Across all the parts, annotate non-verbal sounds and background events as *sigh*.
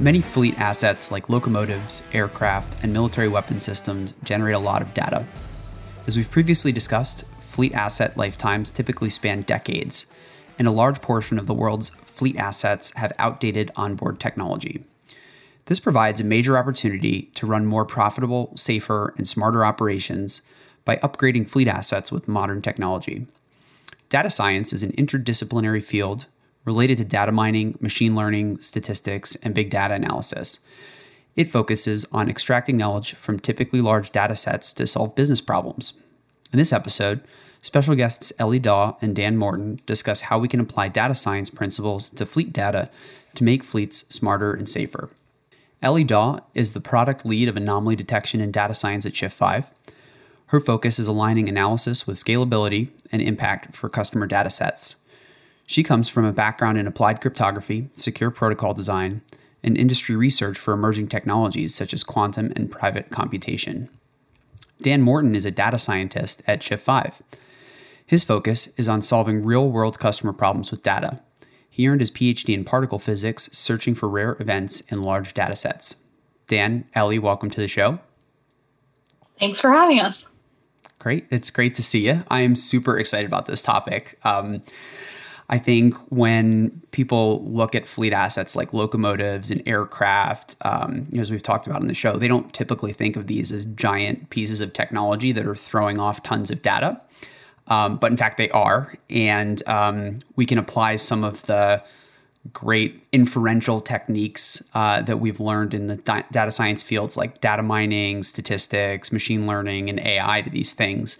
Many fleet assets like locomotives, aircraft, and military weapon systems generate a lot of data. As we've previously discussed, fleet asset lifetimes typically span decades, and a large portion of the world's fleet assets have outdated onboard technology. This provides a major opportunity to run more profitable, safer, and smarter operations by upgrading fleet assets with modern technology. Data science is an interdisciplinary field related to data mining, machine learning, statistics, and big data analysis. It focuses on extracting knowledge from typically large data sets to solve business problems. In this episode, special guests Ellie Daw and Dan Morton discuss how we can apply data science principles to fleet data to make fleets smarter and safer. Ellie Daw is the product lead of anomaly detection and data science at Shift5. Her focus is aligning analysis with scalability and impact for customer data sets. She comes from a background in applied cryptography, secure protocol design, and industry research for emerging technologies such as quantum and private computation. Dan Morton is a data scientist at Shift5. His focus is on solving real world customer problems with data. He earned his PhD in particle physics, searching for rare events in large data sets. Dan, Ellie, welcome to the show. Thanks for having us. Great. It's great to see you. I am super excited about this topic. Um, I think when people look at fleet assets like locomotives and aircraft, um, as we've talked about in the show, they don't typically think of these as giant pieces of technology that are throwing off tons of data. Um, but in fact, they are. And um, we can apply some of the great inferential techniques uh, that we've learned in the di- data science fields like data mining, statistics, machine learning, and AI to these things.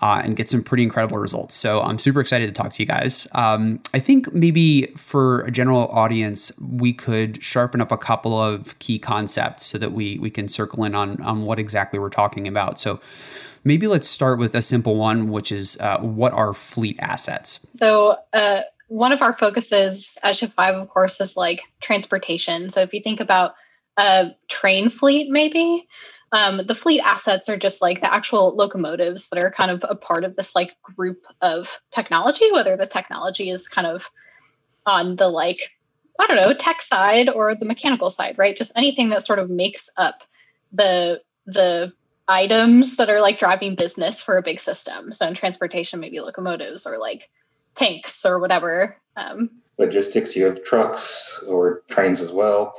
Uh, and get some pretty incredible results. So I'm super excited to talk to you guys. Um, I think maybe for a general audience, we could sharpen up a couple of key concepts so that we we can circle in on on what exactly we're talking about. So Maybe let's start with a simple one, which is uh, what are fleet assets? So, uh, one of our focuses at Shift5, of course, is like transportation. So, if you think about a train fleet, maybe um, the fleet assets are just like the actual locomotives that are kind of a part of this like group of technology, whether the technology is kind of on the like, I don't know, tech side or the mechanical side, right? Just anything that sort of makes up the the items that are like driving business for a big system. So in transportation, maybe locomotives or like tanks or whatever. Um, Logistics, you have trucks or trains as well,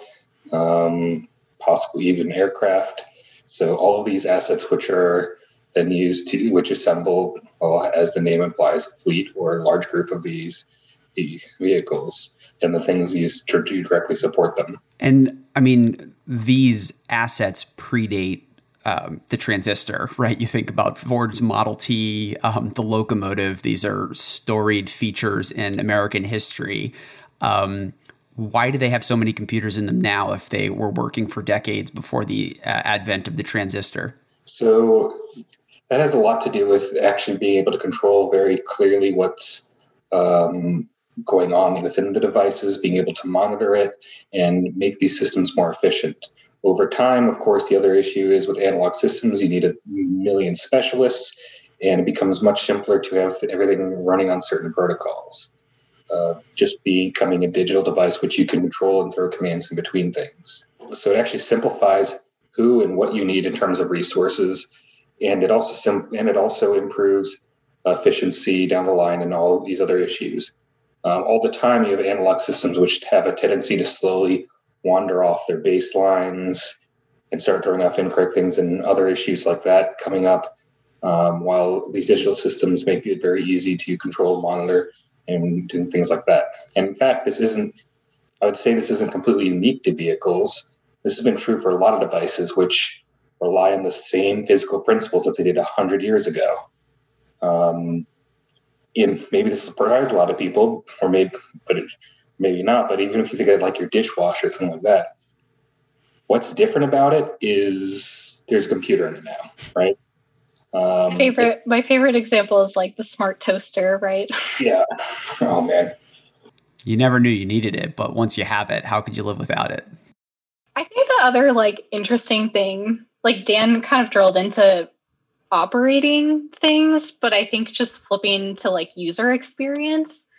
um, possibly even aircraft. So all of these assets, which are then used to which assemble, well, as the name implies, fleet or a large group of these vehicles and the things used to directly support them. And I mean, these assets predate um, the transistor, right? You think about Ford's Model T, um, the locomotive. These are storied features in American history. Um, why do they have so many computers in them now if they were working for decades before the uh, advent of the transistor? So that has a lot to do with actually being able to control very clearly what's um, going on within the devices, being able to monitor it and make these systems more efficient. Over time, of course, the other issue is with analog systems, you need a million specialists, and it becomes much simpler to have everything running on certain protocols. Uh, just becoming a digital device which you can control and throw commands in between things. So it actually simplifies who and what you need in terms of resources, and it also sim- and it also improves efficiency down the line and all these other issues. Um, all the time, you have analog systems which have a tendency to slowly wander off their baselines and start throwing off incorrect things and other issues like that coming up. Um, while these digital systems make it very easy to control, monitor, and do things like that. And in fact, this isn't, I would say this isn't completely unique to vehicles. This has been true for a lot of devices which rely on the same physical principles that they did 100 years ago. Um, and maybe this surprised a lot of people, or maybe, but it, maybe not, but even if you think of like your dishwasher, or something like that, what's different about it is there's a computer in it now, right? Um, favorite, my favorite example is like the smart toaster, right? *laughs* Yeah. Oh man. You never knew you needed it, but once you have it, how could you live without it? I think the other like interesting thing, like Dan kind of drilled into operating things, but I think just flipping to like user experience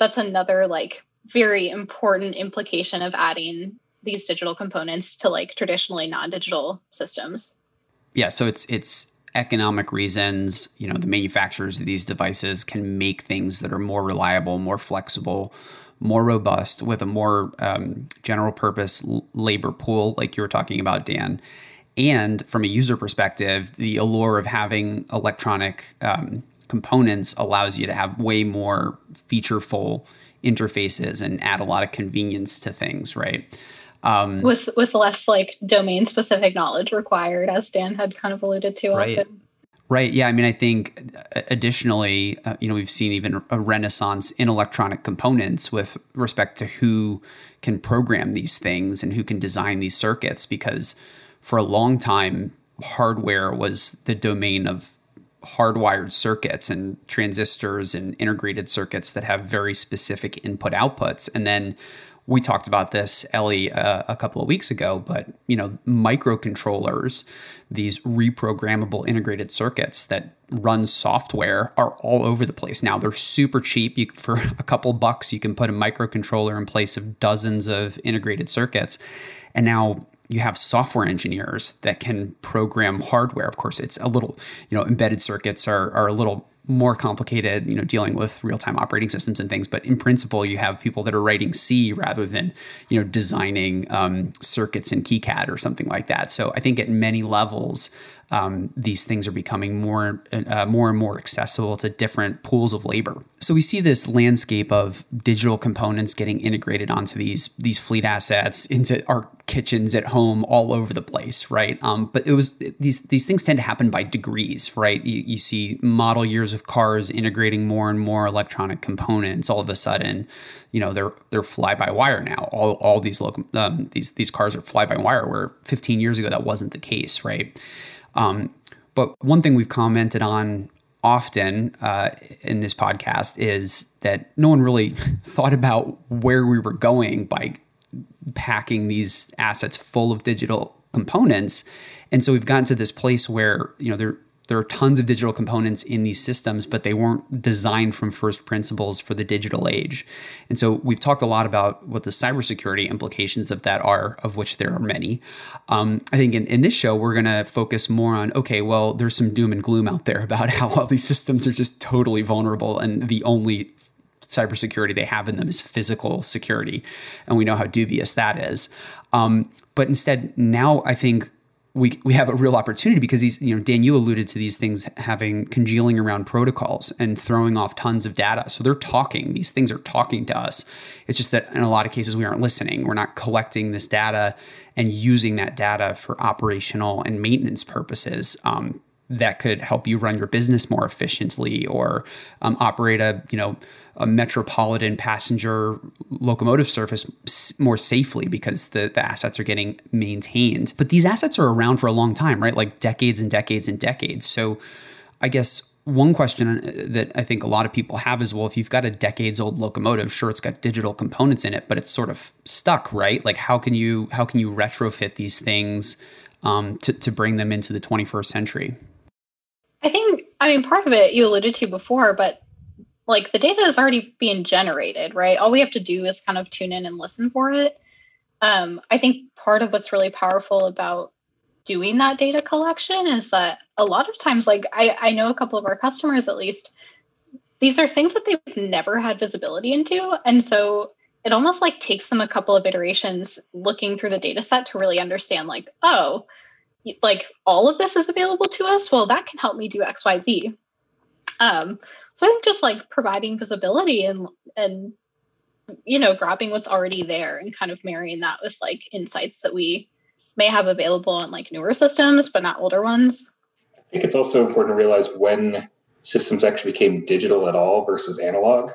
that's another like very important implication of adding these digital components to like traditionally non-digital systems. Yeah, so it's it's economic reasons, you know, the manufacturers of these devices can make things that are more reliable, more flexible, more robust with a more um, general purpose labor pool, like you were talking about, Dan. And from a user perspective, the allure of having electronic um, components allows you to have way more featureful interfaces and add a lot of convenience to things, right? Um, with with less like domain specific knowledge required, as Dan had kind of alluded to. Right. Also. Right. Yeah. I mean, I think uh, additionally, uh, you know, we've seen even a renaissance in electronic components with respect to who can program these things and who can design these circuits, because for a long time, hardware was the domain of hardwired circuits and transistors and integrated circuits that have very specific input outputs. And then we talked about this, Ellie, uh, a couple of weeks ago, but you know, microcontrollers, these reprogrammable integrated circuits that run software are all over the place. Now they're super cheap. You, for a couple bucks, you can put a microcontroller in place of dozens of integrated circuits. And now you have software engineers that can program hardware. Of course, it's a little, you know, embedded circuits are, are a little more complicated, you know, dealing with real-time operating systems and things. But in principle, you have people that are writing C rather than, you know, designing um, circuits in KiCad or something like that. So I think at many levels, um, these things are becoming more uh, more and more accessible to different pools of labor. So we see this landscape of digital components getting integrated onto these these fleet assets into our kitchens at home all over the place, right? Um, but it was these these things tend to happen by degrees, right? You, you see model years of cars integrating more and more electronic components. All of a sudden, you know they're they're fly by wire now. All all these local um, these these cars are fly by wire. Where 15 years ago that wasn't the case, right? Um, but one thing we've commented on often uh, in this podcast is that no one really *laughs* thought about where we were going by packing these assets full of digital components. And so we've gotten to this place where, you know, there there are tons of digital components in these systems, but they weren't designed from first principles for the digital age. And so we've talked a lot about what the cybersecurity implications of that are, of which there are many. Um, I think in, in this show, we're going to focus more on okay, well, there's some doom and gloom out there *laughs* about how all these systems are just totally vulnerable, and the only cybersecurity they have in them is physical security. And we know how dubious that is. Um, but instead, now I think we we have a real opportunity because these you know Dan you alluded to these things having congealing around protocols and throwing off tons of data. So they're talking. These things are talking to us. It's just that in a lot of cases we aren't listening. We're not collecting this data and using that data for operational and maintenance purposes um, that could help you run your business more efficiently or um, operate a you know a metropolitan passenger locomotive service more safely because the, the assets are getting maintained but these assets are around for a long time right like decades and decades and decades so i guess one question uh, that I think a lot of people have is well, if you've got a decades old locomotive, sure, it's got digital components in it, but it's sort of stuck, right? Like how can you how can you retrofit these things um, to to bring them into the 21st century? I think, I mean, part of it you alluded to before, but like the data is already being generated, right? All we have to do is kind of tune in and listen for it. Um, I think part of what's really powerful about doing that data collection is that a lot of times, like I, I know a couple of our customers at least, these are things that they've never had visibility into. And so it almost like takes them a couple of iterations looking through the data set to really understand, like, oh, like all of this is available to us well that can help me do xyz um so i think just like providing visibility and and you know grabbing what's already there and kind of marrying that with like insights that we may have available on like newer systems but not older ones i think it's also important to realize when systems actually became digital at all versus analog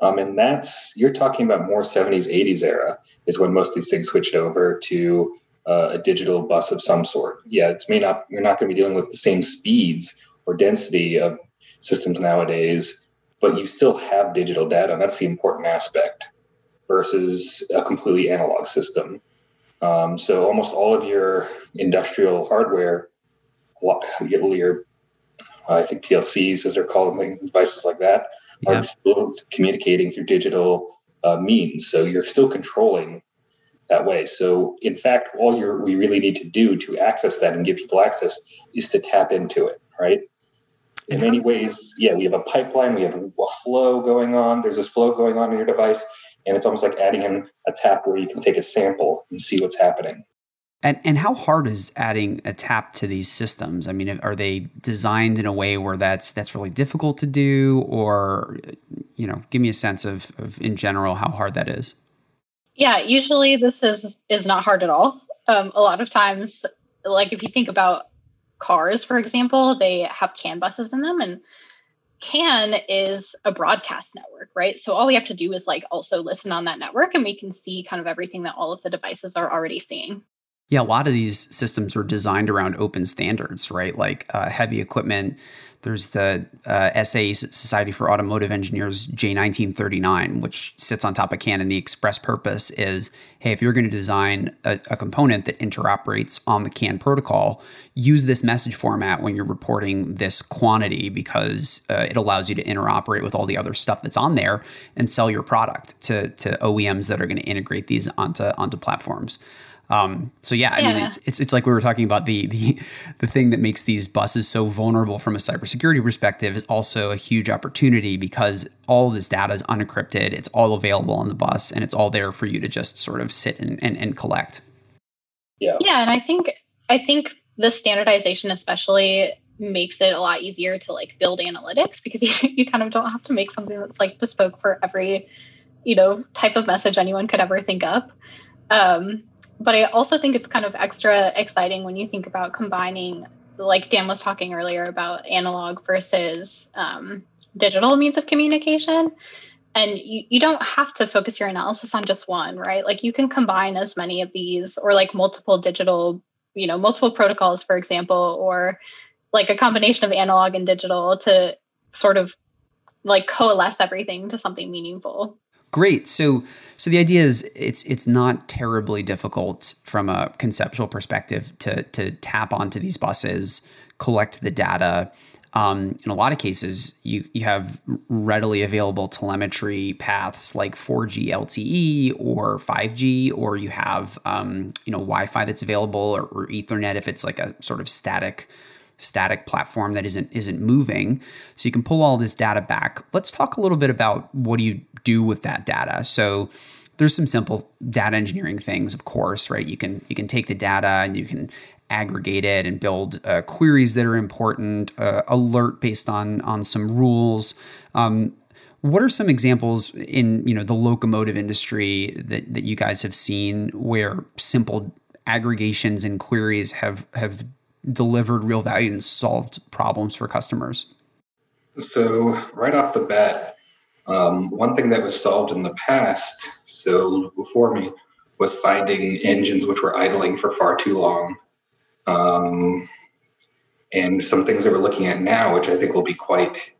um, and that's you're talking about more 70s 80s era is when most of these things switched over to uh, a digital bus of some sort. Yeah, it's may not you're not going to be dealing with the same speeds or density of systems nowadays, but you still have digital data. And that's the important aspect versus a completely analog system. Um, so almost all of your industrial hardware, your I think PLCs, as they're called, devices like that, yeah. are still communicating through digital uh, means. So you're still controlling that way. So, in fact, all you we really need to do to access that and give people access is to tap into it, right? In many ways, yeah, we have a pipeline, we have a flow going on. There's this flow going on in your device, and it's almost like adding in a tap where you can take a sample and see what's happening. And and how hard is adding a tap to these systems? I mean, are they designed in a way where that's that's really difficult to do, or you know, give me a sense of, of in general how hard that is. Yeah, usually this is is not hard at all. Um, a lot of times, like if you think about cars, for example, they have CAN buses in them, and CAN is a broadcast network, right? So all we have to do is like also listen on that network, and we can see kind of everything that all of the devices are already seeing. Yeah, a lot of these systems are designed around open standards, right? Like uh, heavy equipment. There's the uh, SAE Society for Automotive Engineers J1939, which sits on top of CAN. And the express purpose is hey, if you're going to design a, a component that interoperates on the CAN protocol, use this message format when you're reporting this quantity because uh, it allows you to interoperate with all the other stuff that's on there and sell your product to, to OEMs that are going to integrate these onto, onto platforms. Um, so yeah, I yeah. mean, it's, it's it's like we were talking about the the the thing that makes these buses so vulnerable from a cybersecurity perspective is also a huge opportunity because all this data is unencrypted, it's all available on the bus, and it's all there for you to just sort of sit and, and, and collect. Yeah, yeah, and I think I think the standardization especially makes it a lot easier to like build analytics because *laughs* you you kind of don't have to make something that's like bespoke for every you know type of message anyone could ever think up. Um, but I also think it's kind of extra exciting when you think about combining, like Dan was talking earlier about analog versus um, digital means of communication. And you, you don't have to focus your analysis on just one, right? Like you can combine as many of these or like multiple digital, you know, multiple protocols, for example, or like a combination of analog and digital to sort of like coalesce everything to something meaningful. Great. So so the idea is it's it's not terribly difficult from a conceptual perspective to to tap onto these buses, collect the data. Um, in a lot of cases, you you have readily available telemetry paths like 4G LTE or 5G, or you have um, you know Wi-Fi that's available or, or Ethernet if it's like a sort of static static platform that isn't isn't moving. So you can pull all this data back. Let's talk a little bit about what do you do with that data. So there's some simple data engineering things, of course, right? You can you can take the data and you can aggregate it and build uh, queries that are important, uh, alert based on on some rules. Um, what are some examples in you know the locomotive industry that that you guys have seen where simple aggregations and queries have have delivered real value and solved problems for customers? So, right off the bat, um, one thing that was solved in the past, so before me, was finding engines which were idling for far too long. Um, and some things that we're looking at now, which I think will be quite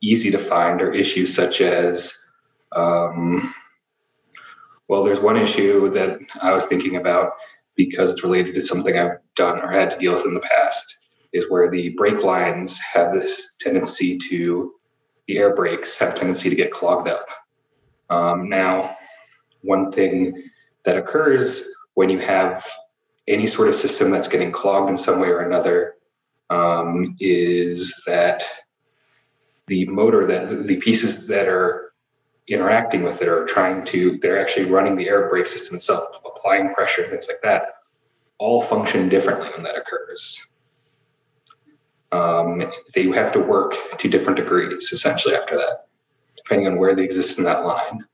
easy to find, are issues such as um, well, there's one issue that I was thinking about because it's related to something I've done or had to deal with in the past, is where the brake lines have this tendency to, the air brakes have a tendency to get clogged up. Um, now, one thing that occurs when you have any sort of system that's getting clogged in some way or another um, is that the motor that the pieces that are interacting with it or trying to they're actually running the air brake system itself applying pressure things like that all function differently when that occurs. Um, they have to work to different degrees essentially after that depending on where they exist in that line.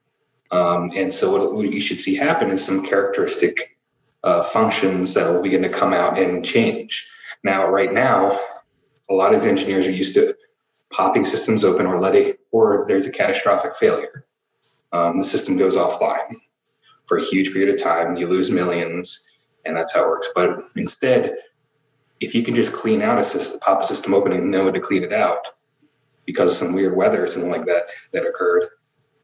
Um, and so what, what, you should see happen is some characteristic uh, functions that will begin to come out and change. Now right now a lot of these engineers are used to popping systems open or letting or there's a catastrophic failure um, the system goes offline for a huge period of time. You lose millions, and that's how it works. But instead, if you can just clean out a system, pop a system open and know to clean it out because of some weird weather or something like that that occurred,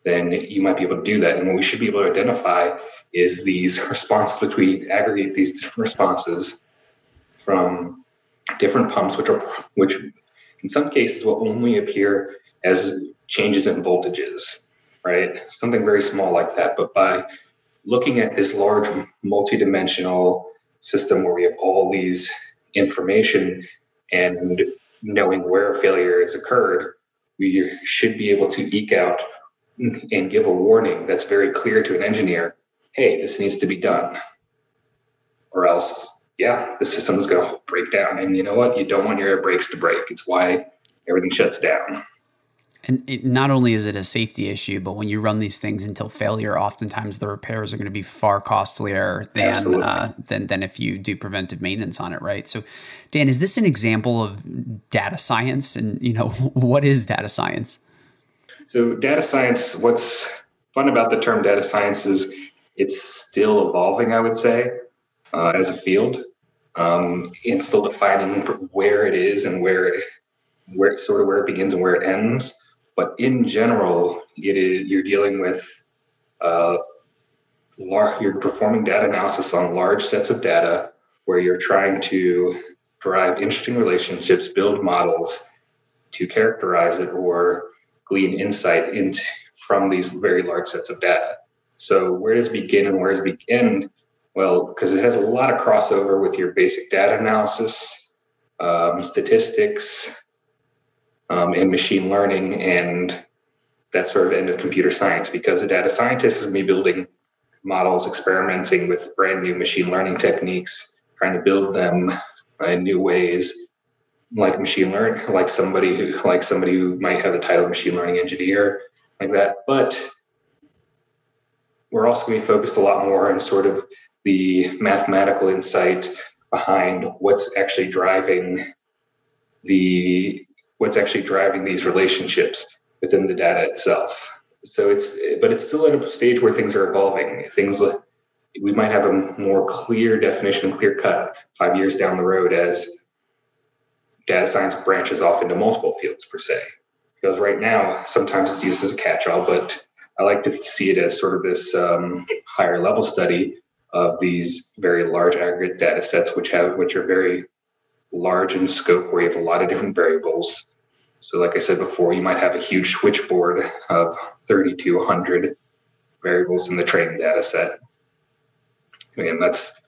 then you might be able to do that. And what we should be able to identify is these responses between aggregate these different responses from different pumps, which are which in some cases will only appear as changes in voltages right? Something very small like that. But by looking at this large multidimensional system where we have all these information and knowing where failure has occurred, we should be able to eke out and give a warning that's very clear to an engineer hey, this needs to be done. Or else, yeah, the system is going to break down. And you know what? You don't want your air brakes to break. It's why everything shuts down. And it, not only is it a safety issue, but when you run these things until failure, oftentimes the repairs are going to be far costlier than uh, than than if you do preventive maintenance on it, right? So, Dan, is this an example of data science? And you know, *laughs* what is data science? So, data science. What's fun about the term data science is it's still evolving. I would say uh, as a field, um, it's still defining where it is and where it, where sort of where it begins and where it ends but in general, it is, you're dealing with uh, lar- you're performing data analysis on large sets of data where you're trying to derive interesting relationships, build models to characterize it or glean insight into from these very large sets of data. So where does begin and where does begin? Well, because it has a lot of crossover with your basic data analysis, um, statistics, um, in machine learning and that sort of end of computer science because a data scientist is me building models, experimenting with brand new machine learning techniques, trying to build them in new ways, like machine learn, like somebody who like somebody who might have the title of machine learning engineer, like that. But we're also going to be focused a lot more on sort of the mathematical insight behind what's actually driving the what's actually driving these relationships within the data itself. So it's, but it's still at a stage where things are evolving. Things we might have a more clear definition, clear cut five years down the road as data science branches off into multiple fields per se. Because right now, sometimes it's used as a catch-all, but I like to see it as sort of this um, higher level study of these very large aggregate data sets, which have which are very large in scope, where you have a lot of different variables so, like I said before, you might have a huge switchboard of 3,200 variables in the training data set. And that's,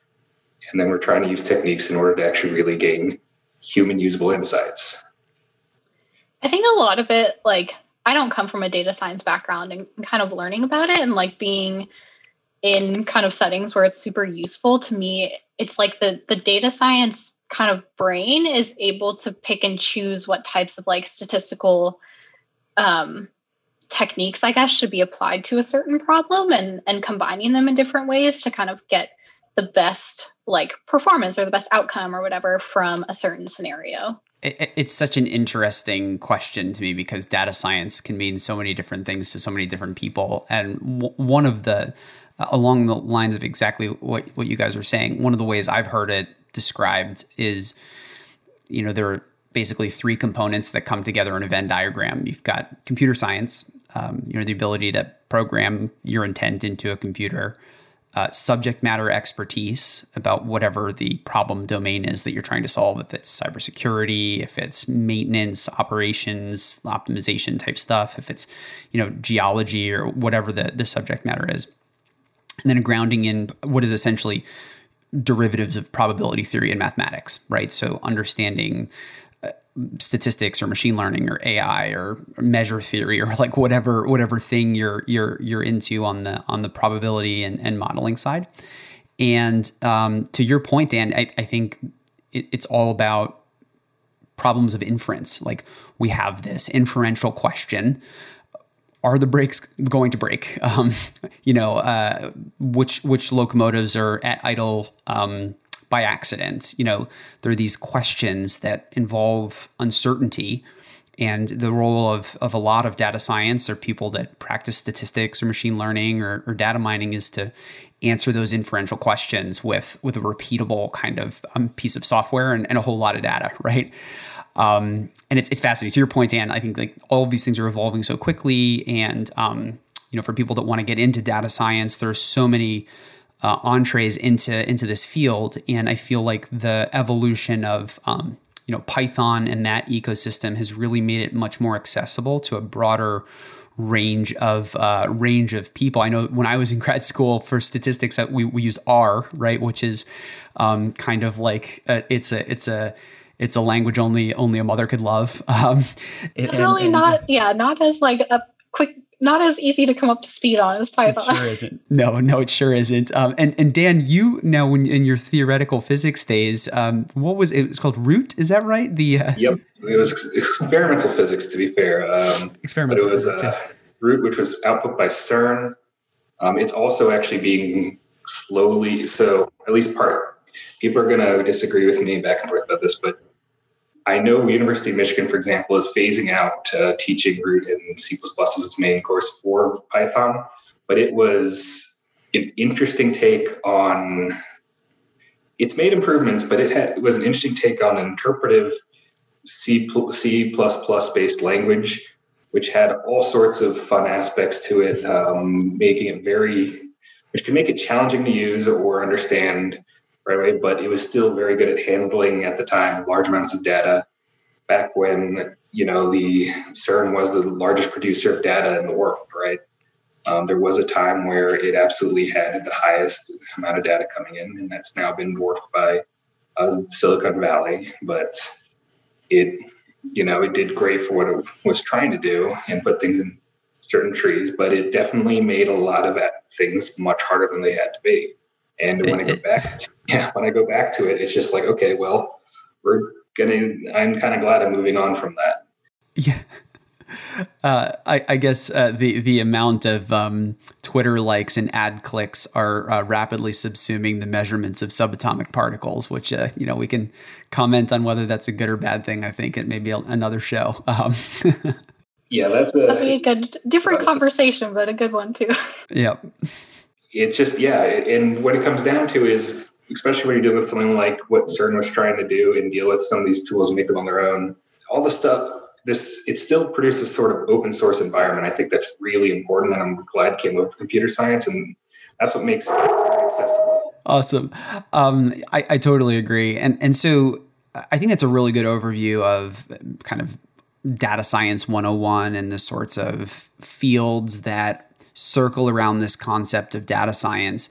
and then we're trying to use techniques in order to actually really gain human usable insights. I think a lot of it, like, I don't come from a data science background and kind of learning about it and like being in kind of settings where it's super useful to me. It's like the the data science kind of brain is able to pick and choose what types of like statistical um, techniques i guess should be applied to a certain problem and and combining them in different ways to kind of get the best like performance or the best outcome or whatever from a certain scenario it's such an interesting question to me because data science can mean so many different things to so many different people and one of the along the lines of exactly what, what you guys are saying one of the ways i've heard it described is, you know, there are basically three components that come together in a Venn diagram. You've got computer science, um, you know, the ability to program your intent into a computer. Uh, subject matter expertise about whatever the problem domain is that you're trying to solve. If it's cybersecurity, if it's maintenance, operations, optimization type stuff, if it's you know geology or whatever the the subject matter is, and then a grounding in what is essentially derivatives of probability theory and mathematics, right? So understanding uh, statistics or machine learning or AI or measure theory or like whatever whatever thing you're you're you're into on the on the probability and, and modeling side. And um, to your point, Dan, I, I think it, it's all about problems of inference. Like we have this inferential question are the brakes going to break? *laughs* Um, you know, uh, which which locomotives are at idle um, by accident? You know, there are these questions that involve uncertainty, and the role of of a lot of data science or people that practice statistics or machine learning or, or data mining is to answer those inferential questions with with a repeatable kind of um, piece of software and, and a whole lot of data, *laughs* right? Um, and it's, it's fascinating. To your point, Dan, I think like all of these things are evolving so quickly. And, um, you know, for people that want to get into data science, there's so many uh, entrees into, into this field. And I feel like the evolution of, um, you know, Python and that ecosystem has really made it much more accessible to a broader range of uh, range of people. I know when I was in grad school for statistics, uh, we, we used R, right, which is um, kind of like a, uh, it's a it's a it's a language only only a mother could love. *laughs* Um, and, really and, not yeah not as like a quick not as easy to come up to speed on as Python. It sure isn't. No, no, it sure isn't. Um, and and Dan, you now when in your theoretical physics days, um, what was it? it was called Root? Is that right? The uh, yep, it was experimental physics. To be fair, um, experimental. But it was uh, yeah. Root, which was output by CERN. Um, it's also actually being slowly. So at least part people are going to disagree with me back and forth about this, but I know University of Michigan, for example, is phasing out uh, teaching root in C++ as its main course for Python, but it was an interesting take on. It's made improvements, but it, had, it was an interesting take on an interpretive C C based language, which had all sorts of fun aspects to it, um, making it very, which can make it challenging to use or understand right away, but it was still very good at handling at the time large amounts of data. Back when you know the CERN was the largest producer of data in the world, right? Um, there was a time where it absolutely had the highest amount of data coming in, and that's now been dwarfed by uh, Silicon Valley. But it, you know, it did great for what it was trying to do and put things in certain trees, but it definitely made a lot of things much harder than they had to be. And when I go back, to, yeah, *laughs* when I go back to it, it's just like, okay, well, we're gonna. I'm kind of glad I'm moving on from that. Yeah. *laughs* Uh, I, I, guess uh, the the amount of um, Twitter likes and ad clicks are uh, rapidly subsuming the measurements of subatomic particles, which uh, you know we can comment on whether that's a good or bad thing. I think it may be another show. *laughs* Um. yeah, that's a, that'd be a good different conversation, but a good one too. Yep it's just yeah and what it comes down to is especially when you're dealing with something like what CERN was trying to do and deal with some of these tools and make them on their own. All the stuff this it still produces sort of open source environment. I think that's really important and i'm glad came up with computer science and that's what makes it accessible. Awesome. Um, I, I totally agree. And and so i think that's a really good overview of kind of data science 101 and the sorts of fields that circle around this concept of data science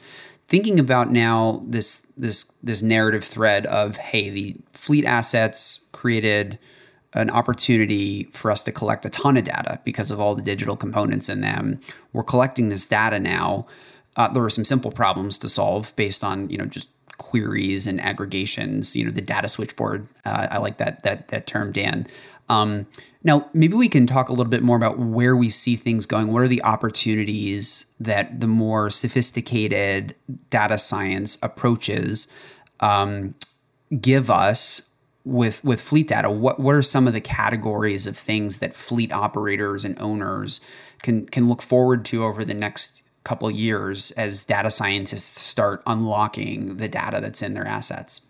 thinking about now this this this narrative thread of hey the fleet assets created an opportunity for us to collect a ton of data because of all the digital components in them. We're collecting this data now. Uh, there were some simple problems to solve based on you know just queries and aggregations you know the data switchboard uh, i like that that that term dan um, now, maybe we can talk a little bit more about where we see things going. What are the opportunities that the more sophisticated data science approaches um, give us with with fleet data? What what are some of the categories of things that fleet operators and owners can can look forward to over the next couple years as data scientists start unlocking the data that's in their assets?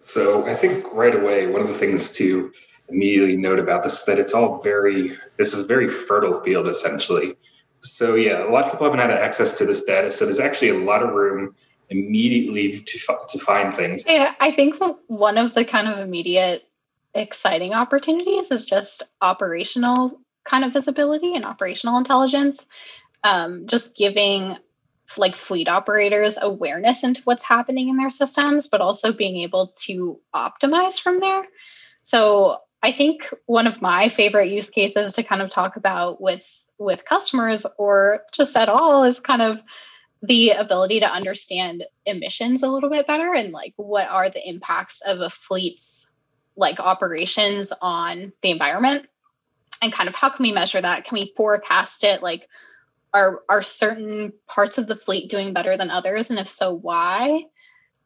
So I think right away, one of the things to immediately note about this is that it's all very this is a very fertile field essentially. So yeah a lot of people haven't had access to this data so there's actually a lot of room immediately to, to find things. Yeah i think one of the kind of immediate exciting opportunities is just operational kind of visibility and operational intelligence um, just giving like fleet operators awareness into what's happening in their systems but also being able to optimize from there. So I think one of my favorite use cases to kind of talk about with with customers or just at all is kind of the ability to understand emissions a little bit better and like what are the impacts of a fleet's like operations on the environment and kind of how can we measure that? Can we forecast it like are are certain parts of the fleet doing better than others? And if so why?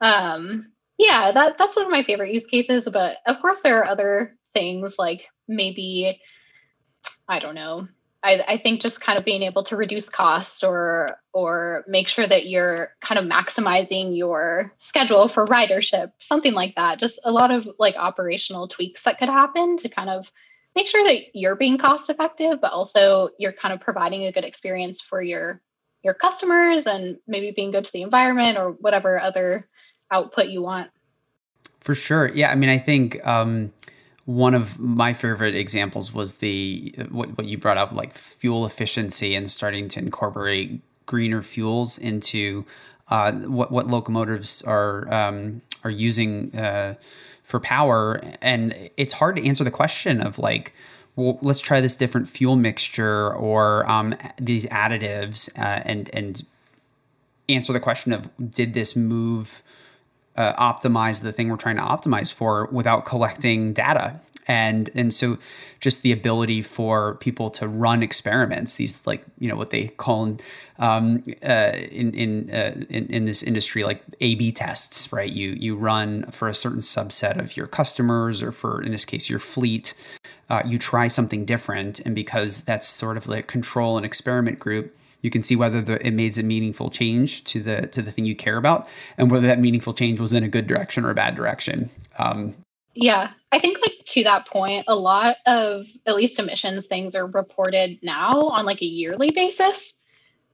Um yeah that that's one of my favorite use cases but of course there are other things like maybe i don't know I, I, think just kind of being able to reduce costs or or make sure that you're kind of maximizing your schedule for ridership something like that. Just a lot of like operational tweaks that could happen to kind of make sure that you're being cost effective but also you're kind of providing a good experience for your your customers and maybe being good to the environment or whatever other output you want. For sure. Yeah i mean i think um one of my favorite examples was the what, what you brought up like fuel efficiency and starting to incorporate greener fuels into uh, what what locomotives are um, are using uh, for power and it's hard to answer the question of like well let's try this different fuel mixture or um, these additives uh, and and answer the question of did this move uh, optimize the thing we're trying to optimize for without collecting data and and so just the ability for people to run experiments these like you know what they call um, uh, in in, uh, in in this industry like A B tests right? You you run for a certain subset of your customers or for in this case your fleet uh, you try something different. And because that's sort of like control and experiment group you can see whether the, it made a meaningful change to the to the thing you care about and whether that meaningful change was in a good direction or a bad direction. Um, yeah i think like to that point a lot of at least emissions things are reported now on like a yearly basis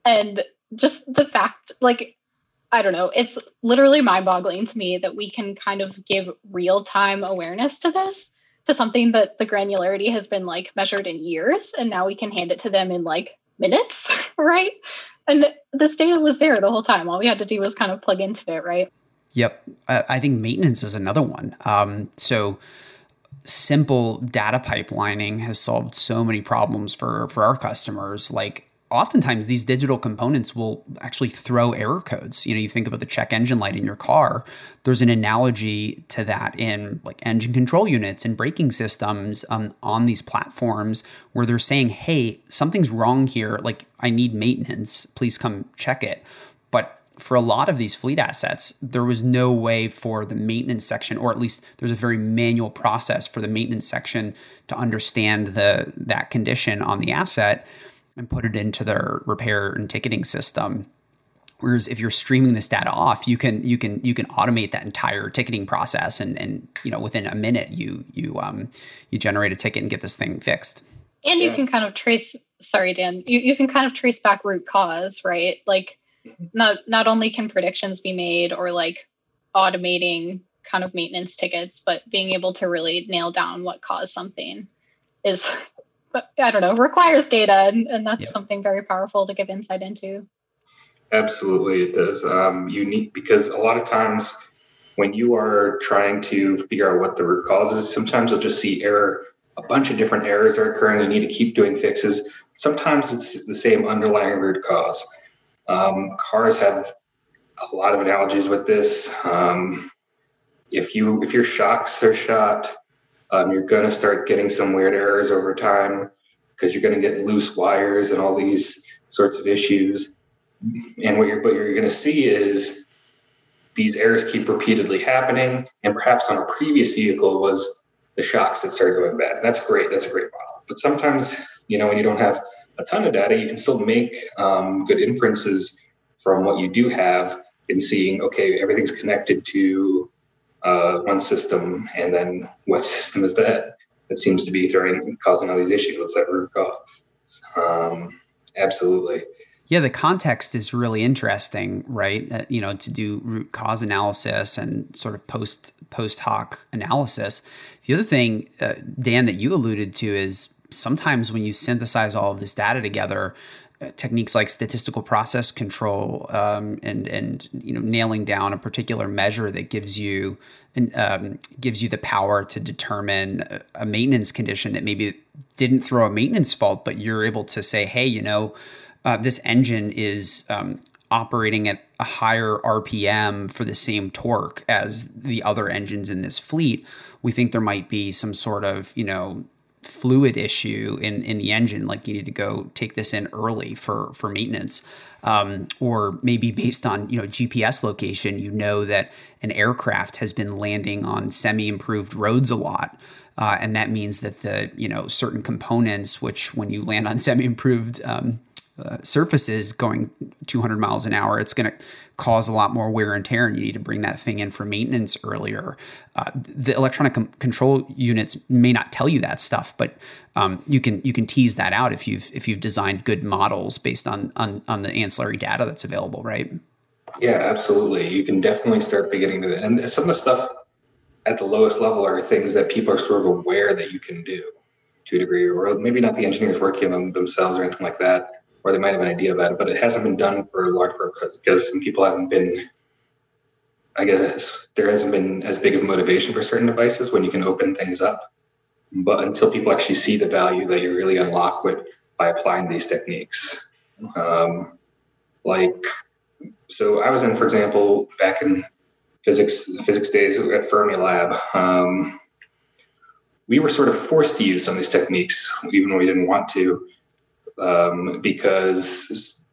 and just the fact like i don't know it's literally mind boggling to me that we can kind of give real time awareness to this to something that the granularity has been like measured in years and now we can hand it to them in like minutes, *laughs* right? And this data was there the whole time. All we had to do was kind of plug into it, right? Yep. I think maintenance is another one. Um, so simple data pipelining has solved so many problems for for our customers. Like oftentimes these digital components will actually throw error codes. You know, you think about the check engine light in your car. There's an analogy to that in like engine control units and braking systems um, on these platforms where they're saying, "Hey, something's wrong here. Like, I need maintenance. Please come check it." But for a lot of these fleet assets, there was no way for the maintenance section, or at least there's a very manual process for the maintenance section to understand the that condition on the asset and put it into their repair and ticketing system. Whereas if you're streaming this data off, you can you can you can automate that entire ticketing process, and and you know within a minute you you um you generate a ticket and get this thing fixed. And you yeah. can kind of trace. Sorry, Dan. You you can kind of trace back root cause, right? Like not not only can predictions be made or like automating kind of maintenance tickets, but being able to really nail down what caused something is I don't know, requires data, and, and that's something very powerful to give insight into. Absolutely, it does. Um, you need because a lot of times when you are trying to figure out what the root cause is, sometimes you'll just see error. A bunch of different errors are occurring. You need to keep doing fixes. Sometimes it's the same underlying root cause. Um, cars have a lot of analogies with this. Um, if you if your shocks are shot, um, you're going to start getting some weird errors over time because you're going to get loose wires and all these sorts of issues. And what you're what you're going to see is these errors keep repeatedly happening, and perhaps on a previous vehicle was the shocks that started going bad. That's great. That's a great model. But sometimes, you know, when you don't have a ton of data, you can still make um, good inferences from what you do have in seeing, okay, everything's connected to uh, one system, and then *laughs* what system is that that seems to be throwing causing all these issues? What's that root cause? Um, absolutely. Yeah, the context is really interesting, right? Uh, you know, to do root cause analysis and sort of post post hoc analysis. The other thing, uh, Dan, that you alluded to is sometimes when you synthesize all of this data together, techniques like statistical process control um, and and you know nailing down a particular measure that gives you um, gives you the power to determine a maintenance condition that maybe didn't throw a maintenance fault, but you're able to say, hey, you know, uh, this engine is um, operating at a higher RPM for the same torque as the other engines in this fleet. We think there might be some sort of you know fluid issue in in the engine like you need to go take this in early for for maintenance um, or maybe based on you know gps location you know that an aircraft has been landing on semi improved roads a lot uh, and that means that the you know certain components which when you land on semi improved um, uh, surfaces going 200 miles an hour, it's going to cause a lot more wear and tear, and you need to bring that thing in for maintenance earlier. Uh, the electronic com- control units may not tell you that stuff, but um, you can you can tease that out if you've if you've designed good models based on on on the ancillary data that's available, right? Yeah, absolutely. You can definitely start beginning to, and some of the stuff at the lowest level are things that people are sort of aware that you can do to a degree, or maybe not the engineers working on them themselves or anything like that, or they might have an idea about it, but it hasn't been done for a large part because some people haven't been. I guess there hasn't been as big of a motivation for certain devices when you can open things up. But until people actually see the value that you really unlock with by applying these techniques, um, like so I was in, for example, back in physics physics days at Fermilab. Um, we were sort of forced to use some of these techniques, even when we didn't want to, um, because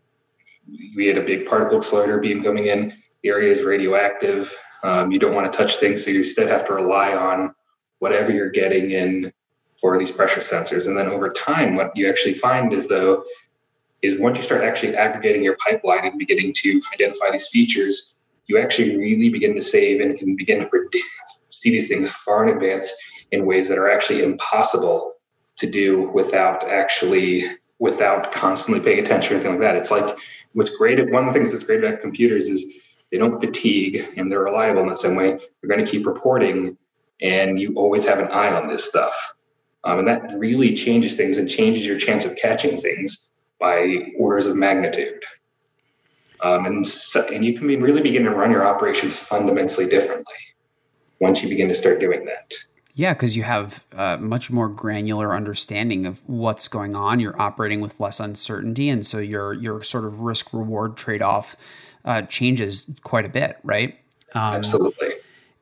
we had a big particle accelerator beam coming in. The area is radioactive. Um, you don't want to touch things, so you instead have to rely on whatever you're getting in for these pressure sensors. And then over time, what you actually find is though is once you start actually aggregating your pipeline and beginning to identify these features, you actually really begin to save and can begin to see these things far in advance in ways that are actually impossible to do without actually without constantly paying attention or anything like that. It's like what's great one of the things that's great about computers is they don't fatigue and they're reliable in the same way. They're going to keep reporting and you always have an eye on this stuff. Um, and that really changes things and changes your chance of catching things by orders of magnitude. Um, and, so, and you can really begin to run your operations fundamentally differently once you begin to start doing that. Yeah, because you have a much more granular understanding of what's going on. You're operating with less uncertainty, and so your your sort of risk reward trade off uh, changes quite a bit, right? Um, Absolutely.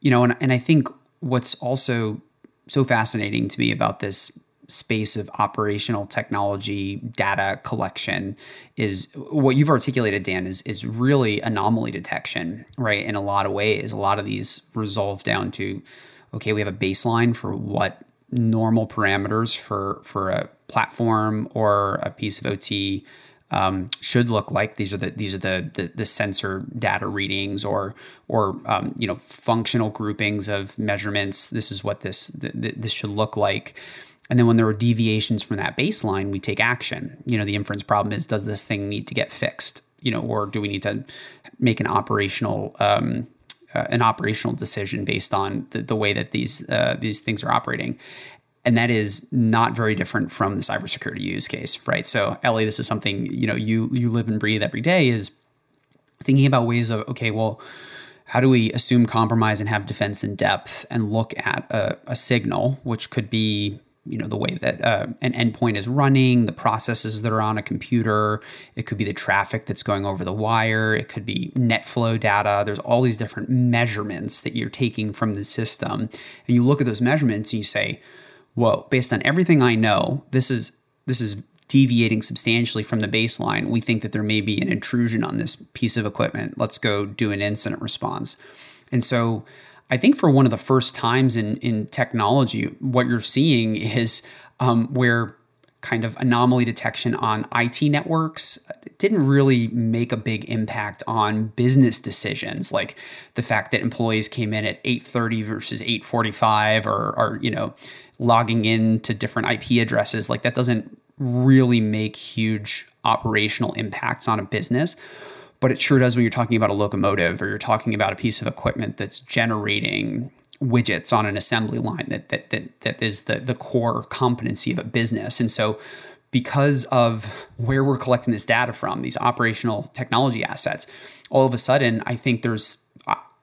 You know, and and I think what's also so fascinating to me about this space of operational technology data collection is what you've articulated dan is is really anomaly detection right in a lot of ways a lot of these resolve down to okay we have a baseline for what normal parameters for for a platform or a piece of ot um, should look like. These are the these are the, the, the sensor data readings or or um, you know functional groupings of measurements. This is what this th- this should look like. And then when there are deviations from that baseline, we take action. You know, the inference problem is does this thing need to get fixed? You know, or do we need to make an operational um, uh, an operational decision based on the, the way that these uh, these things are operating? And that is not very different from the cybersecurity use case, right? So, Ellie, this is something you know you you live and breathe every day. Is thinking about ways of okay, well, how do we assume compromise and have defense in depth and look at a, a signal, which could be you know the way that uh, an endpoint is running the processes that are on a computer. It could be the traffic that's going over the wire. It could be net flow data. There's all these different measurements that you're taking from the system. And you look at those measurements and you say whoa based on everything i know this is this is deviating substantially from the baseline. We think that there may be an intrusion on this piece of equipment. Let's go do an incident response. And so I think for one of the first times in in technology, what you're seeing is um, where kind of anomaly detection on IT networks didn't really make a big impact on business decisions like the fact that employees came in at 8:30 versus 8:45 or or you know logging in to different IP addresses. Like that doesn't really make huge operational impacts on a business but it sure does when you're talking about a locomotive or you're talking about a piece of equipment that's generating widgets on an assembly line that that that, that is the the core competency of a business. And so because of where we're collecting this data from these operational technology assets all of a sudden i think there's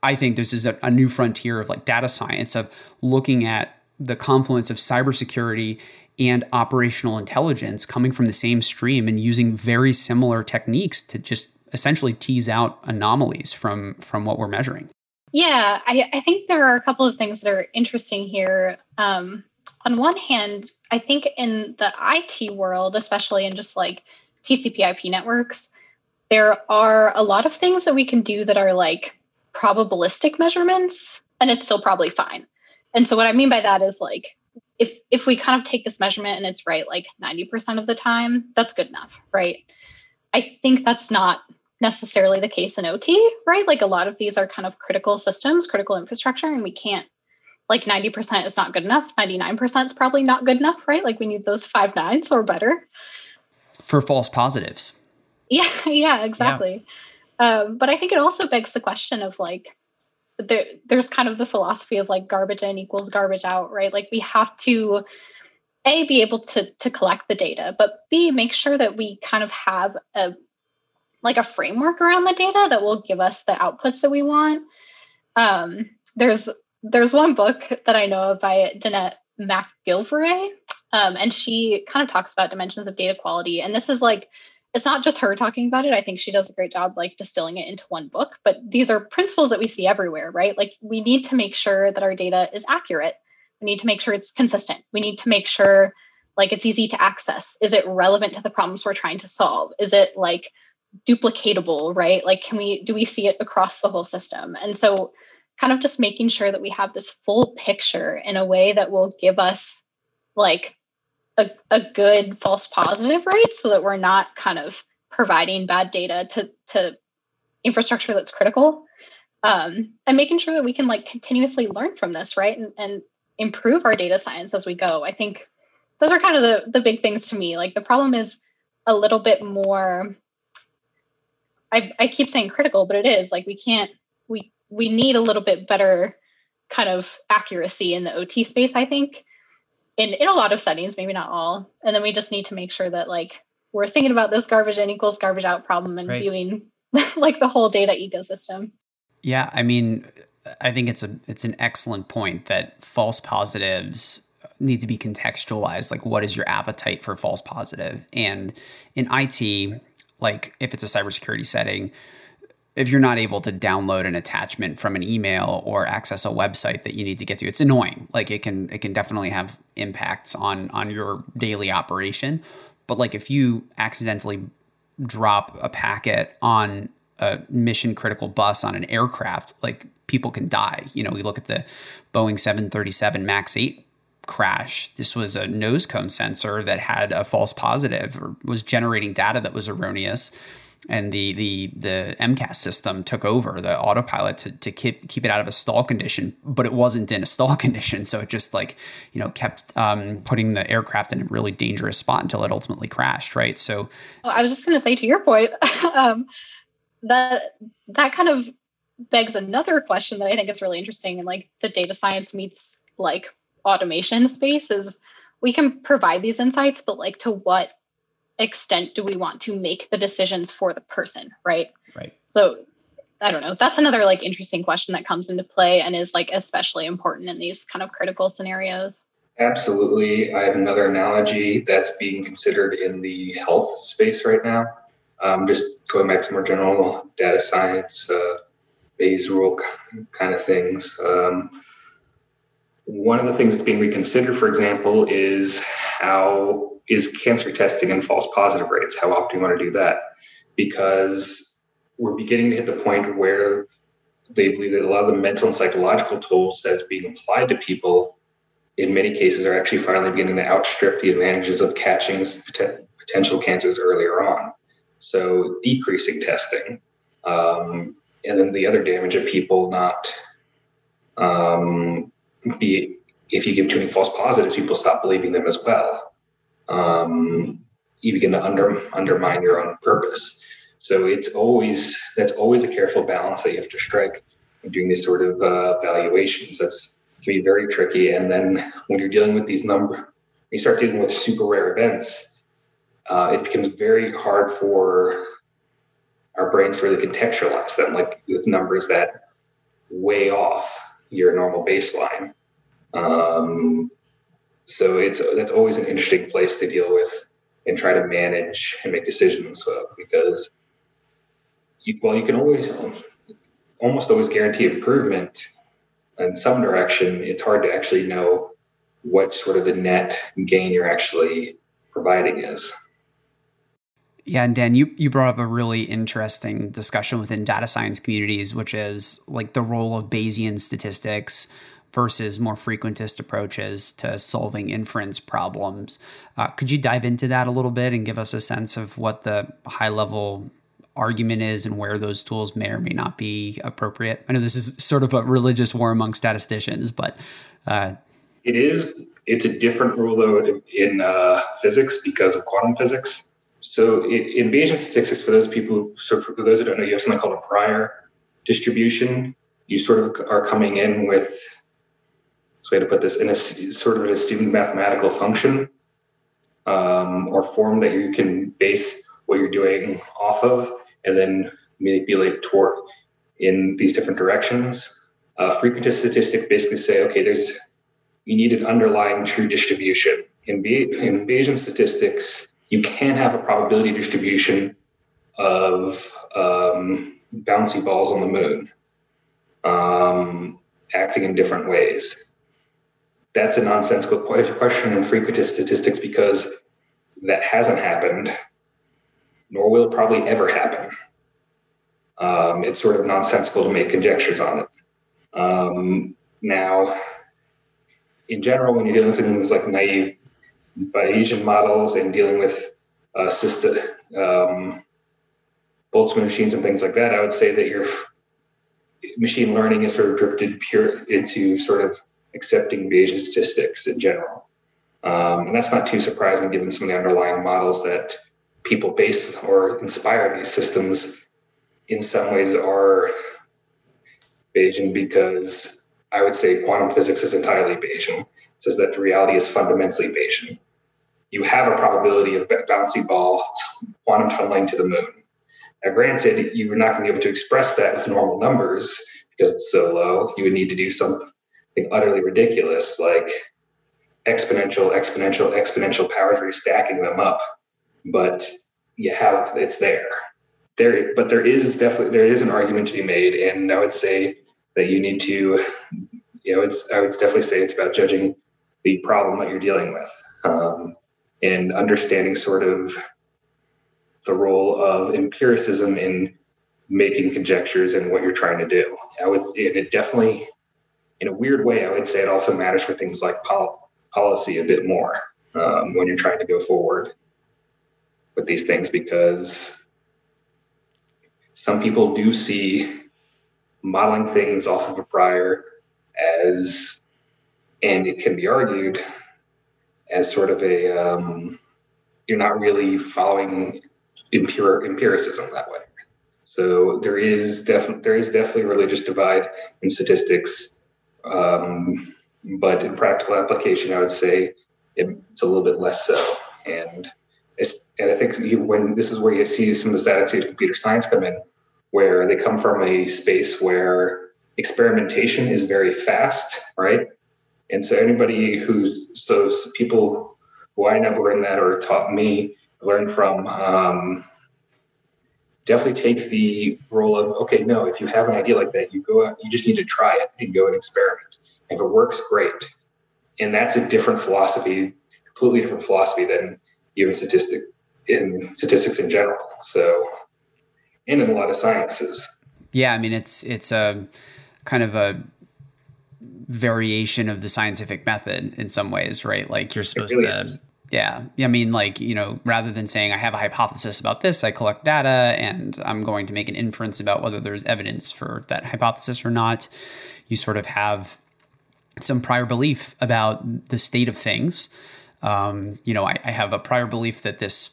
i think this is a, a new frontier of like data science of looking at the confluence of cybersecurity and operational intelligence coming from the same stream and using very similar techniques to just essentially tease out anomalies from from what we're measuring. Yeah, I, I think there are a couple of things that are interesting here. Um, on one hand, I think in the IT world, especially in just like TCP/IP networks, there are a lot of things that we can do that are like probabilistic measurements, and it's still probably fine. And so, what I mean by that is like if if we kind of take this measurement and it's right like 90% of the time, that's good enough, right? I think that's not necessarily the case in OT, right? Like a lot of these are kind of critical systems, critical infrastructure, and we can't like 90% is not good enough. 99% is probably not good enough, right? Like we need those five nines or better. For false positives. Yeah, *laughs* yeah, exactly. Yeah. Um, but I think it also begs the question of like, there, there's kind of the philosophy of like garbage in equals garbage out, right? Like we have to a be able to to collect the data, but b make sure that we kind of have a like a framework around the data that will give us the outputs that we want. Um, there's there's one book that I know of by Danette McGilvray, um, and she kind of talks about dimensions of data quality. And this is like it's not just her talking about it. I think she does a great job like distilling it into one book, but these are principles that we see everywhere, right? Like we need to make sure that our data is accurate. We need to make sure it's consistent. We need to make sure like it's easy to access. Is it relevant to the problems we're trying to solve? Is it like duplicatable, right? Like can we do we see it across the whole system? And so kind of just making sure that we have this full picture in a way that will give us like a, a good false positive rate so that we're not kind of providing bad data to to infrastructure that's critical. Um, and making sure that we can like continuously learn from this right? And, and improve our data science as we go. I think those are kind of the, the big things to me. Like the problem is a little bit more I, I keep saying critical but it is like we can't we we need a little bit better kind of accuracy in the ot space i think in in a lot of settings, maybe not all. And then we just need to make sure that like we're thinking about this garbage in equals garbage out problem and right. viewing *laughs* like the whole data ecosystem. Yeah, I mean, I think it's a it's an excellent point that false positives need to be contextualized. Like, what is your appetite for false positive? And in IT, like if it's a cybersecurity setting, if you're not able to download an attachment from an email or access a website that you need to get to it's annoying. Like it can it can definitely have impacts on on your daily operation. But like if you accidentally drop a packet on a mission critical bus on an aircraft like people can die. You know we look at the boeing 737 max 8 crash. This was a nose cone sensor that had a false positive or was generating data that was erroneous and the the the MCAS system took over the autopilot to, to keep keep it out of a stall condition, but it wasn't in a *laughs* stall condition, so it just like you know kept um, putting the aircraft in a really dangerous spot until it ultimately crashed. Right. So well, I was just going to say to your point *laughs* um, that that kind of begs another question that I think is really interesting, and like the data science meets like automation space is we can provide these insights, but like to what extent do we want to make the decisions for the person, right? Right. So I don't know. That's another like interesting question that comes into play and is like especially important in these kind of critical scenarios. Absolutely. I have another analogy that's being considered in the health space right now. Um, just going back to more general data science, uh, Bayes rule kind of things. Um, one of the things that's being reconsidered, for example, is how is cancer testing and false positive rates. How often do you want to do that? Because we're beginning to hit the point where they believe that a lot of the mental and psychological tools that's being applied to people in many cases are actually finally beginning to outstrip the advantages of catching potential cancers earlier on. So decreasing testing. Um, and then the other damage of people not um, be if you give too many false positives, people stop believing them as well. Um, you begin to under, undermine your own purpose. So it's always that's always a careful balance that you have to strike when doing these sort of uh, valuations. That's can be very tricky. And then when you're dealing with these number, you start dealing with super rare events, uh, it becomes very hard for our brains to really contextualize them, like with numbers that way off your normal baseline. Um, so it's that's always an interesting place to deal with and try to manage and make decisions because you, well, you can always almost always guarantee improvement in some direction. It's hard to actually know what sort of the net gain you're actually providing is. Yeah, and Dan, you, you brought up a really interesting discussion within data science communities, which is like the role of Bayesian statistics versus more frequentist approaches to solving inference problems. Uh, could you dive into that a little bit and give us a sense of what the high level argument is and where those tools may or may not be appropriate? I know this is sort of a religious war among statisticians, but uh, it is. It's a different rule in uh, physics because of quantum physics. So in Bayesian statistics, for those people, so for those who don't know, you have something called a prior distribution, you sort of are coming in with this way to put this in a sort of a student mathematical function um, or form that you can base what you're doing off of and then manipulate toward in these different directions. Uh, frequentist statistics basically say, okay, there's you need an underlying true distribution. In, in Bayesian statistics, you can have a probability distribution of um, bouncy balls on the moon um, acting in different ways. That's a nonsensical question in frequentist statistics because that hasn't happened, nor will it probably ever happen. Um, it's sort of nonsensical to make conjectures on it. Um, now, in general, when you're dealing with things like naive Bayesian models and dealing with uh, um, Boltzmann machines and things like that, I would say that your machine learning is sort of drifted pure into sort of accepting Bayesian statistics in general. Um, and that's not too surprising given some of the underlying models that people base or inspire these systems in some ways are Bayesian because I would say quantum physics is entirely Bayesian. It says that the reality is fundamentally Bayesian. You have a probability of bouncy ball quantum tunneling to the moon. Now, granted, you're not going to be able to express that with normal numbers because it's so low. You would need to do something utterly ridiculous like exponential, exponential, exponential power three stacking them up. But you have it's there there but there is definitely there is an argument to be made and i would say that you need to you know it's i would definitely say it's about judging the problem that you're dealing with um, and understanding sort of the role of empiricism in making conjectures and what you're trying to do. I would it definitely in a weird way i would say it also matters for things like pol- policy a bit more um, when you're trying to go forward with these things because some people do see modeling things off of a prior as, and it can be argued as sort of a, um, you're not really following impure empiricism that way. So there is definitely there is definitely a religious divide in statistics, um, but in practical application, I would say it's a little bit less so. And and I think you, when this is where you see some of the attitude of computer science come in, where they come from a space where experimentation is very fast, right? And so anybody who's those people who I know who in that or taught me learn from um, definitely take the role of okay, no, if you have an idea like that, you go out, you just need to try it and go and experiment. If it works, great. And that's a different philosophy, completely different philosophy than even statistic in statistics in general. So, and in a lot of sciences. Yeah, I mean it's it's a kind of a variation of the scientific method in some ways, right? Like you're supposed really to is. Yeah. I mean, like, you know, rather than saying I have a hypothesis about this, I collect data and I'm going to make an inference about whether there's evidence for that hypothesis or not. You sort of have some prior belief about the state of things. Um, you know, I, I, have a prior belief that this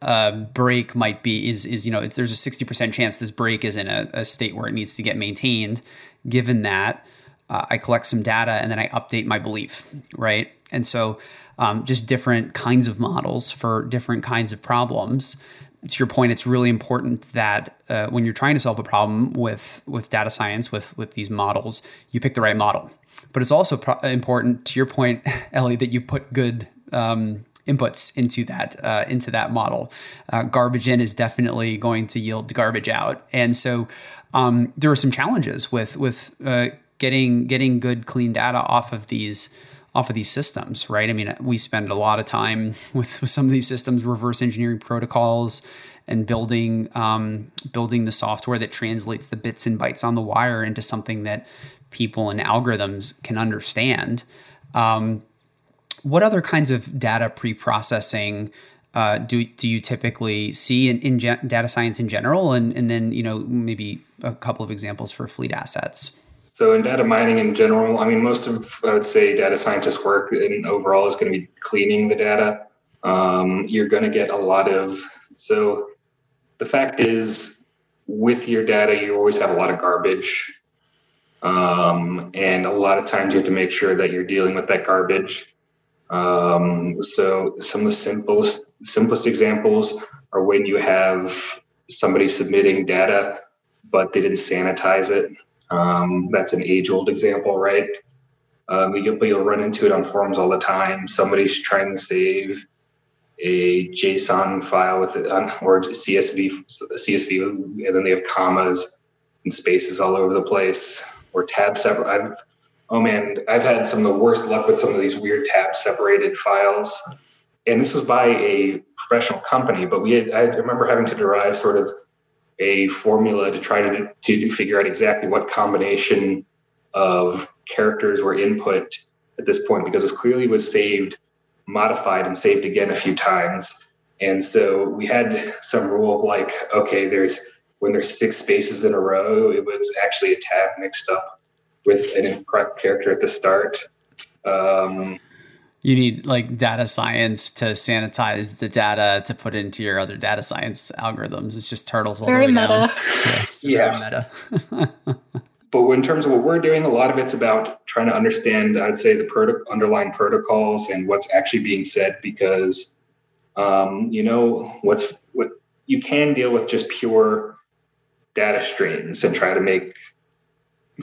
uh, brake might be is is you know it's there's a sixty percent chance this brake is in a, a, state where it needs to get maintained. Given that, uh, I collect some data and then I update my belief, right? And so, um, just different kinds of models for different kinds of problems. To your point, it's really important that uh, when you're trying to solve a problem with with data science with with these models, you pick the right model but it's also pro- important to your point, *laughs* Ellie, that you put good um, inputs into that uh, into that model. Uh, garbage in is definitely going to yield garbage out, and so um, there are some challenges with with uh, getting getting good clean data off of these off of these systems, right? I mean, we spend a lot of time *laughs* with, with some of these systems, reverse engineering protocols, and building um, building the software that translates the bits and bytes on the wire into something that people and algorithms can understand. Um, what other kinds of data pre-processing uh, do do you typically see in, in data science in general, and and then you know maybe a couple of examples for fleet assets? So in data mining in general, I mean, most of I would say data scientists' work in overall is going to be cleaning the data. Um, you're going to get a lot of so. The fact is, with your data, you always have a lot of garbage Um, and a lot of times you have to make sure that you're dealing with that garbage. Um, so some of the simplest simplest examples are when you have somebody submitting data, but they didn't sanitize it. Um, that's an age old example, right? Um, you'll, you'll run into it on forums all the time. Somebody's trying to save a JSON file with it or CSV, CSV, and then they have commas and spaces all over the place, or tab separate. I've, oh man, I've had some of the worst luck with some of these weird tab separated files. And this was by a professional company, but we had, I remember having to derive sort of a formula to try to, to figure out exactly what combination of characters were input at this point because it clearly was saved modified and saved again a few times. And so we had some rule of like, okay, there's when there's six spaces in a row, it was actually a tab mixed up with an incorrect character at the start. Um, you need like data science to sanitize the data to put into your other data science algorithms. It's just turtles all very the way meta. down. Yes, yeah. meta. *laughs* but in terms of what we're doing, a lot of it's about trying to understand, I'd say, the proto- underlying protocols and what's actually being said because, um, you know, what's what you can deal with just pure data streams and try to make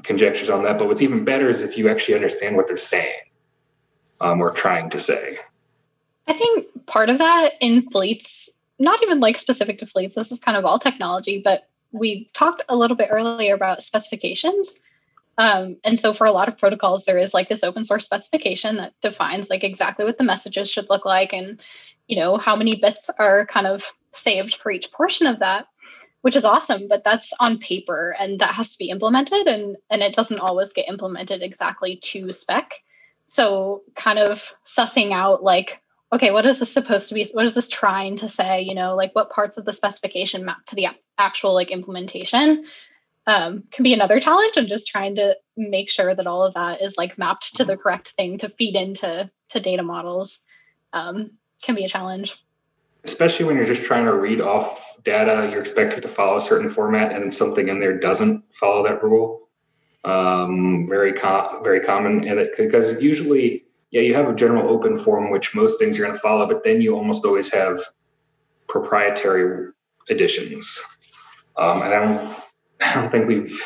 conjectures on that. But what's even better is if you actually understand what they're saying um, or trying to say. I think part of that in fleets, not even like specific to fleets, this is kind of all technology, but we talked a little bit earlier about specifications. Um, and so for a lot of protocols, there is like this open source specification that defines like exactly what the messages should look like and you know how many bits are kind of saved for each portion of that, which is awesome, but that's on paper and that has to be implemented and and it doesn't always get implemented exactly to spec. So kind of sussing out like okay, what is this supposed to be? What is this trying to say? You know, like what parts of the specification map to the actual like implementation um, can be another challenge and just trying to make sure that all of that is like mapped to the correct thing to feed into to data models um, can be a challenge especially when you're just trying to read off data you're expected to follow a certain format and something in there doesn't follow that rule um, very com- very common and it because usually yeah you have a general open form which most things you're going to follow but then you almost always have proprietary additions um, and I don't, I don't think we've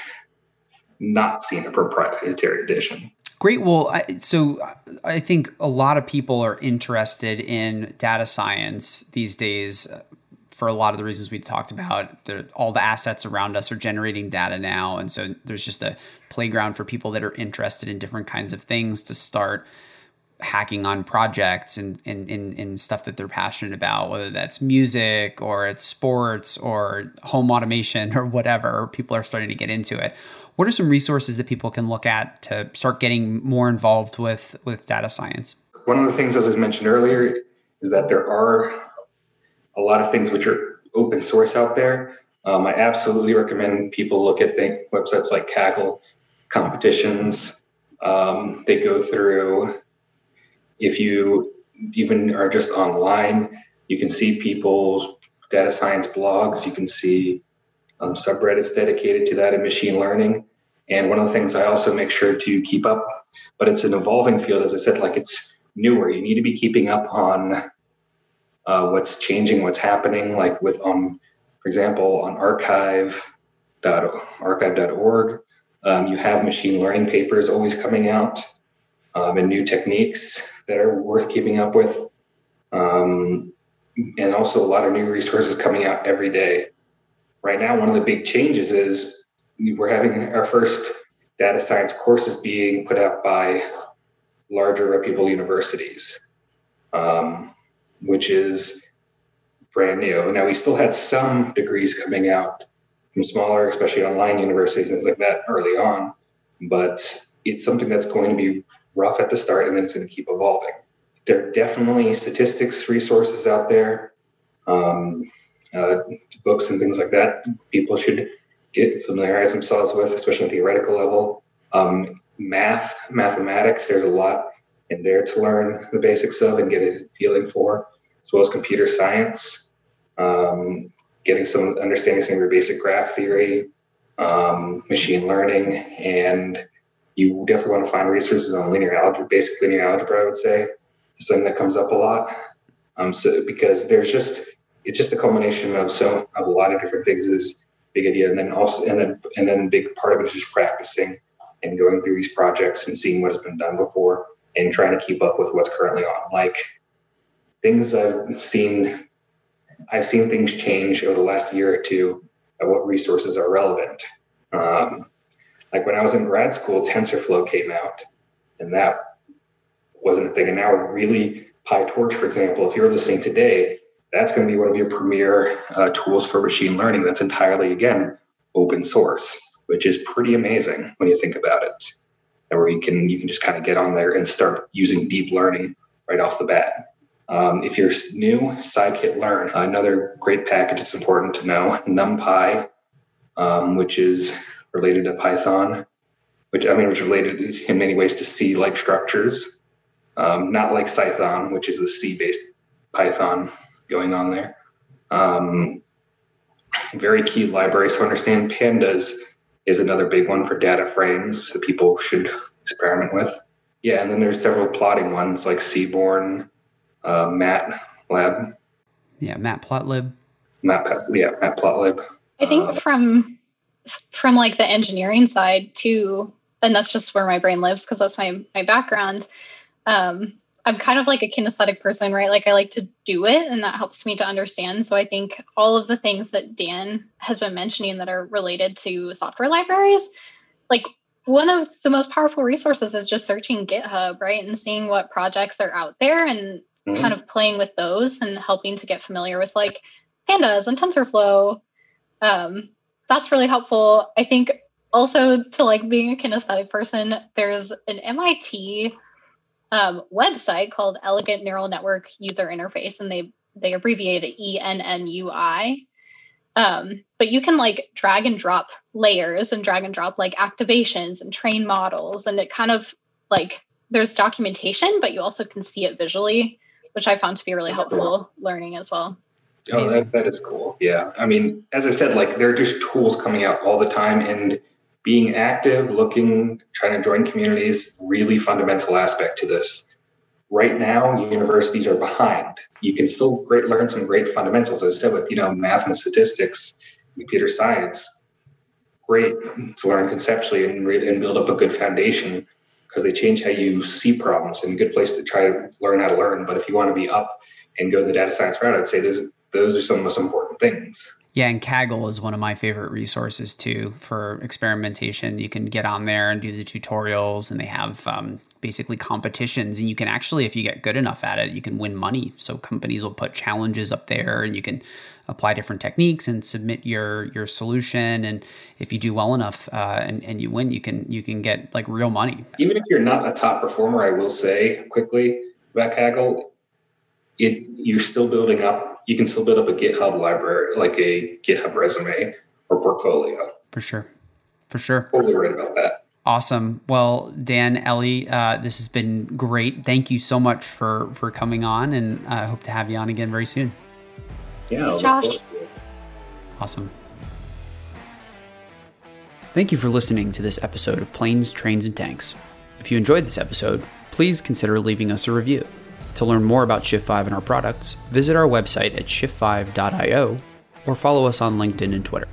not seen a proprietary edition. Great. Well, I, so I think a lot of people are interested in data science these days for a lot of the reasons we talked about. all the assets around us are generating data now. And so there's just a playground for people that are interested in different kinds of things to start hacking on projects and, and, and, and, stuff that they're passionate about, whether that's music or it's sports or home automation *laughs* or whatever, people are starting to get into it. What are some resources that people can look at to start getting more involved with, with data science? One of the things, as I mentioned earlier, is that there are a lot of things which are open source out there. Um, I absolutely recommend people look at websites like Kaggle competitions. Um, they go through if you even are just online, you can see people's data science blogs. You can see um, subreddits dedicated to that in machine learning. And one of the things I also make sure to keep up, but it's an evolving field, as I said, like it's newer. You need to be keeping up on uh, what's changing, what's happening. Like with, um, for example, on arXiv. arXiv.org, um, you have machine learning papers always coming out um, and new techniques that are worth keeping up with. Um, and also a lot of new resources coming out every day. Right now, one of the big changes is we're having our first data science courses being put out by larger reputable universities, um, which is brand new. Now, we still had some degrees coming out from smaller, especially online universities, things like that early on, but it's something that's going to be rough at the start and then it's going to keep evolving. There are definitely statistics resources out there, um, uh, books and things like that. People should get familiarize themselves with, especially at the theoretical level. Um, math, mathematics, there's a lot in there to learn the basics of and get a feeling for, as well as computer science, um, getting some understanding some of your basic graph theory, um, machine learning, and you definitely want to find resources on linear algebra, basic linear algebra, I would say, something that comes up a lot. Um, so because there's just it's just a culmination of so of a lot of different things is big idea, and then also and then and then big part of it is just practicing and going through these projects and seeing what has been done before and trying to keep up with what's currently on. Like things I've seen, I've seen things change over the last year or two of what resources are relevant. Um, like when I was in grad school, TensorFlow came out, and that wasn't a thing. And now, really, PyTorch, for example, if you're listening today, that's going to be one of your premier uh, tools for machine learning. That's entirely, again, open source, which is pretty amazing when you think about it. And where you can you can just kind of get on there and start using deep learning right off the bat. Um, if you're new, scikit-learn, another great package that's important to know. NumPy, um, which is related to Python, which I mean, which is related in many ways to C-like structures, um, not like Cython, which is a C-based Python going on there. Um, very key library. So understand pandas is another big one for data frames that people should experiment with. Yeah, and then there's several plotting ones like Seaborn, uh, MATLAB. Yeah, Matplotlib. Mat, yeah, Matplotlib. I think uh, from from like the engineering side too, and that's just where my brain lives because that's my my background. Um, I'm kind of like a kinesthetic person, right? Like I like to do it and that helps me to understand. So I think all of the things that Dan has been mentioning that are related to software libraries, like one of the most powerful resources is just searching GitHub, right? And seeing what projects are out there and mm-hmm. kind of playing with those and helping to get familiar with like pandas and TensorFlow. Um, that's really helpful. I think also to like being a kinesthetic person, there's an MIT um, website called Elegant Neural Network User Interface, and they they abbreviate it ENNUI. Um, but you can like drag and drop layers and drag and drop like activations and train models, and it kind of like there's documentation, but you also can see it visually, which I found to be really That's helpful cool. learning as well. Oh, that, that is cool. Yeah. I mean, as I said, like there are just tools coming out all the time and being active, looking, trying to join communities, really fundamental aspect to this. Right now, universities are behind. You can still great learn some great fundamentals, as I said, with you know math and statistics, computer science. Great to learn conceptually and, and build up a good foundation because they change how you see problems and a good place to try to learn how to learn. But if you want to be up and go the data science route, I'd say those those are some of the most important things. Yeah, and Kaggle is one of my favorite resources too for experimentation. You can get on there and do the tutorials, and they have um, basically competitions. And you can actually, if you get good enough at it, you can win money. So companies will put challenges up there, and you can apply different techniques and submit your your solution. And if you do well enough uh, and and you win, you can you can get like real money. Even if you're not a top performer, I will say quickly about Kaggle, it you're still building up you can still build up a GitHub library, like a GitHub resume or portfolio. For sure. For sure. Totally right about that. Awesome. Well, Dan, Ellie, uh, this has been great. Thank you so much for for coming on, and I hope to have you on again very soon. Yeah. Thanks, Josh. Awesome. Thank you for listening to this episode of Planes, Trains, and Tanks. If you enjoyed this episode, please consider leaving us a review. To learn more about Shift5 and our products, visit our website at shift5.io or follow us on LinkedIn and Twitter.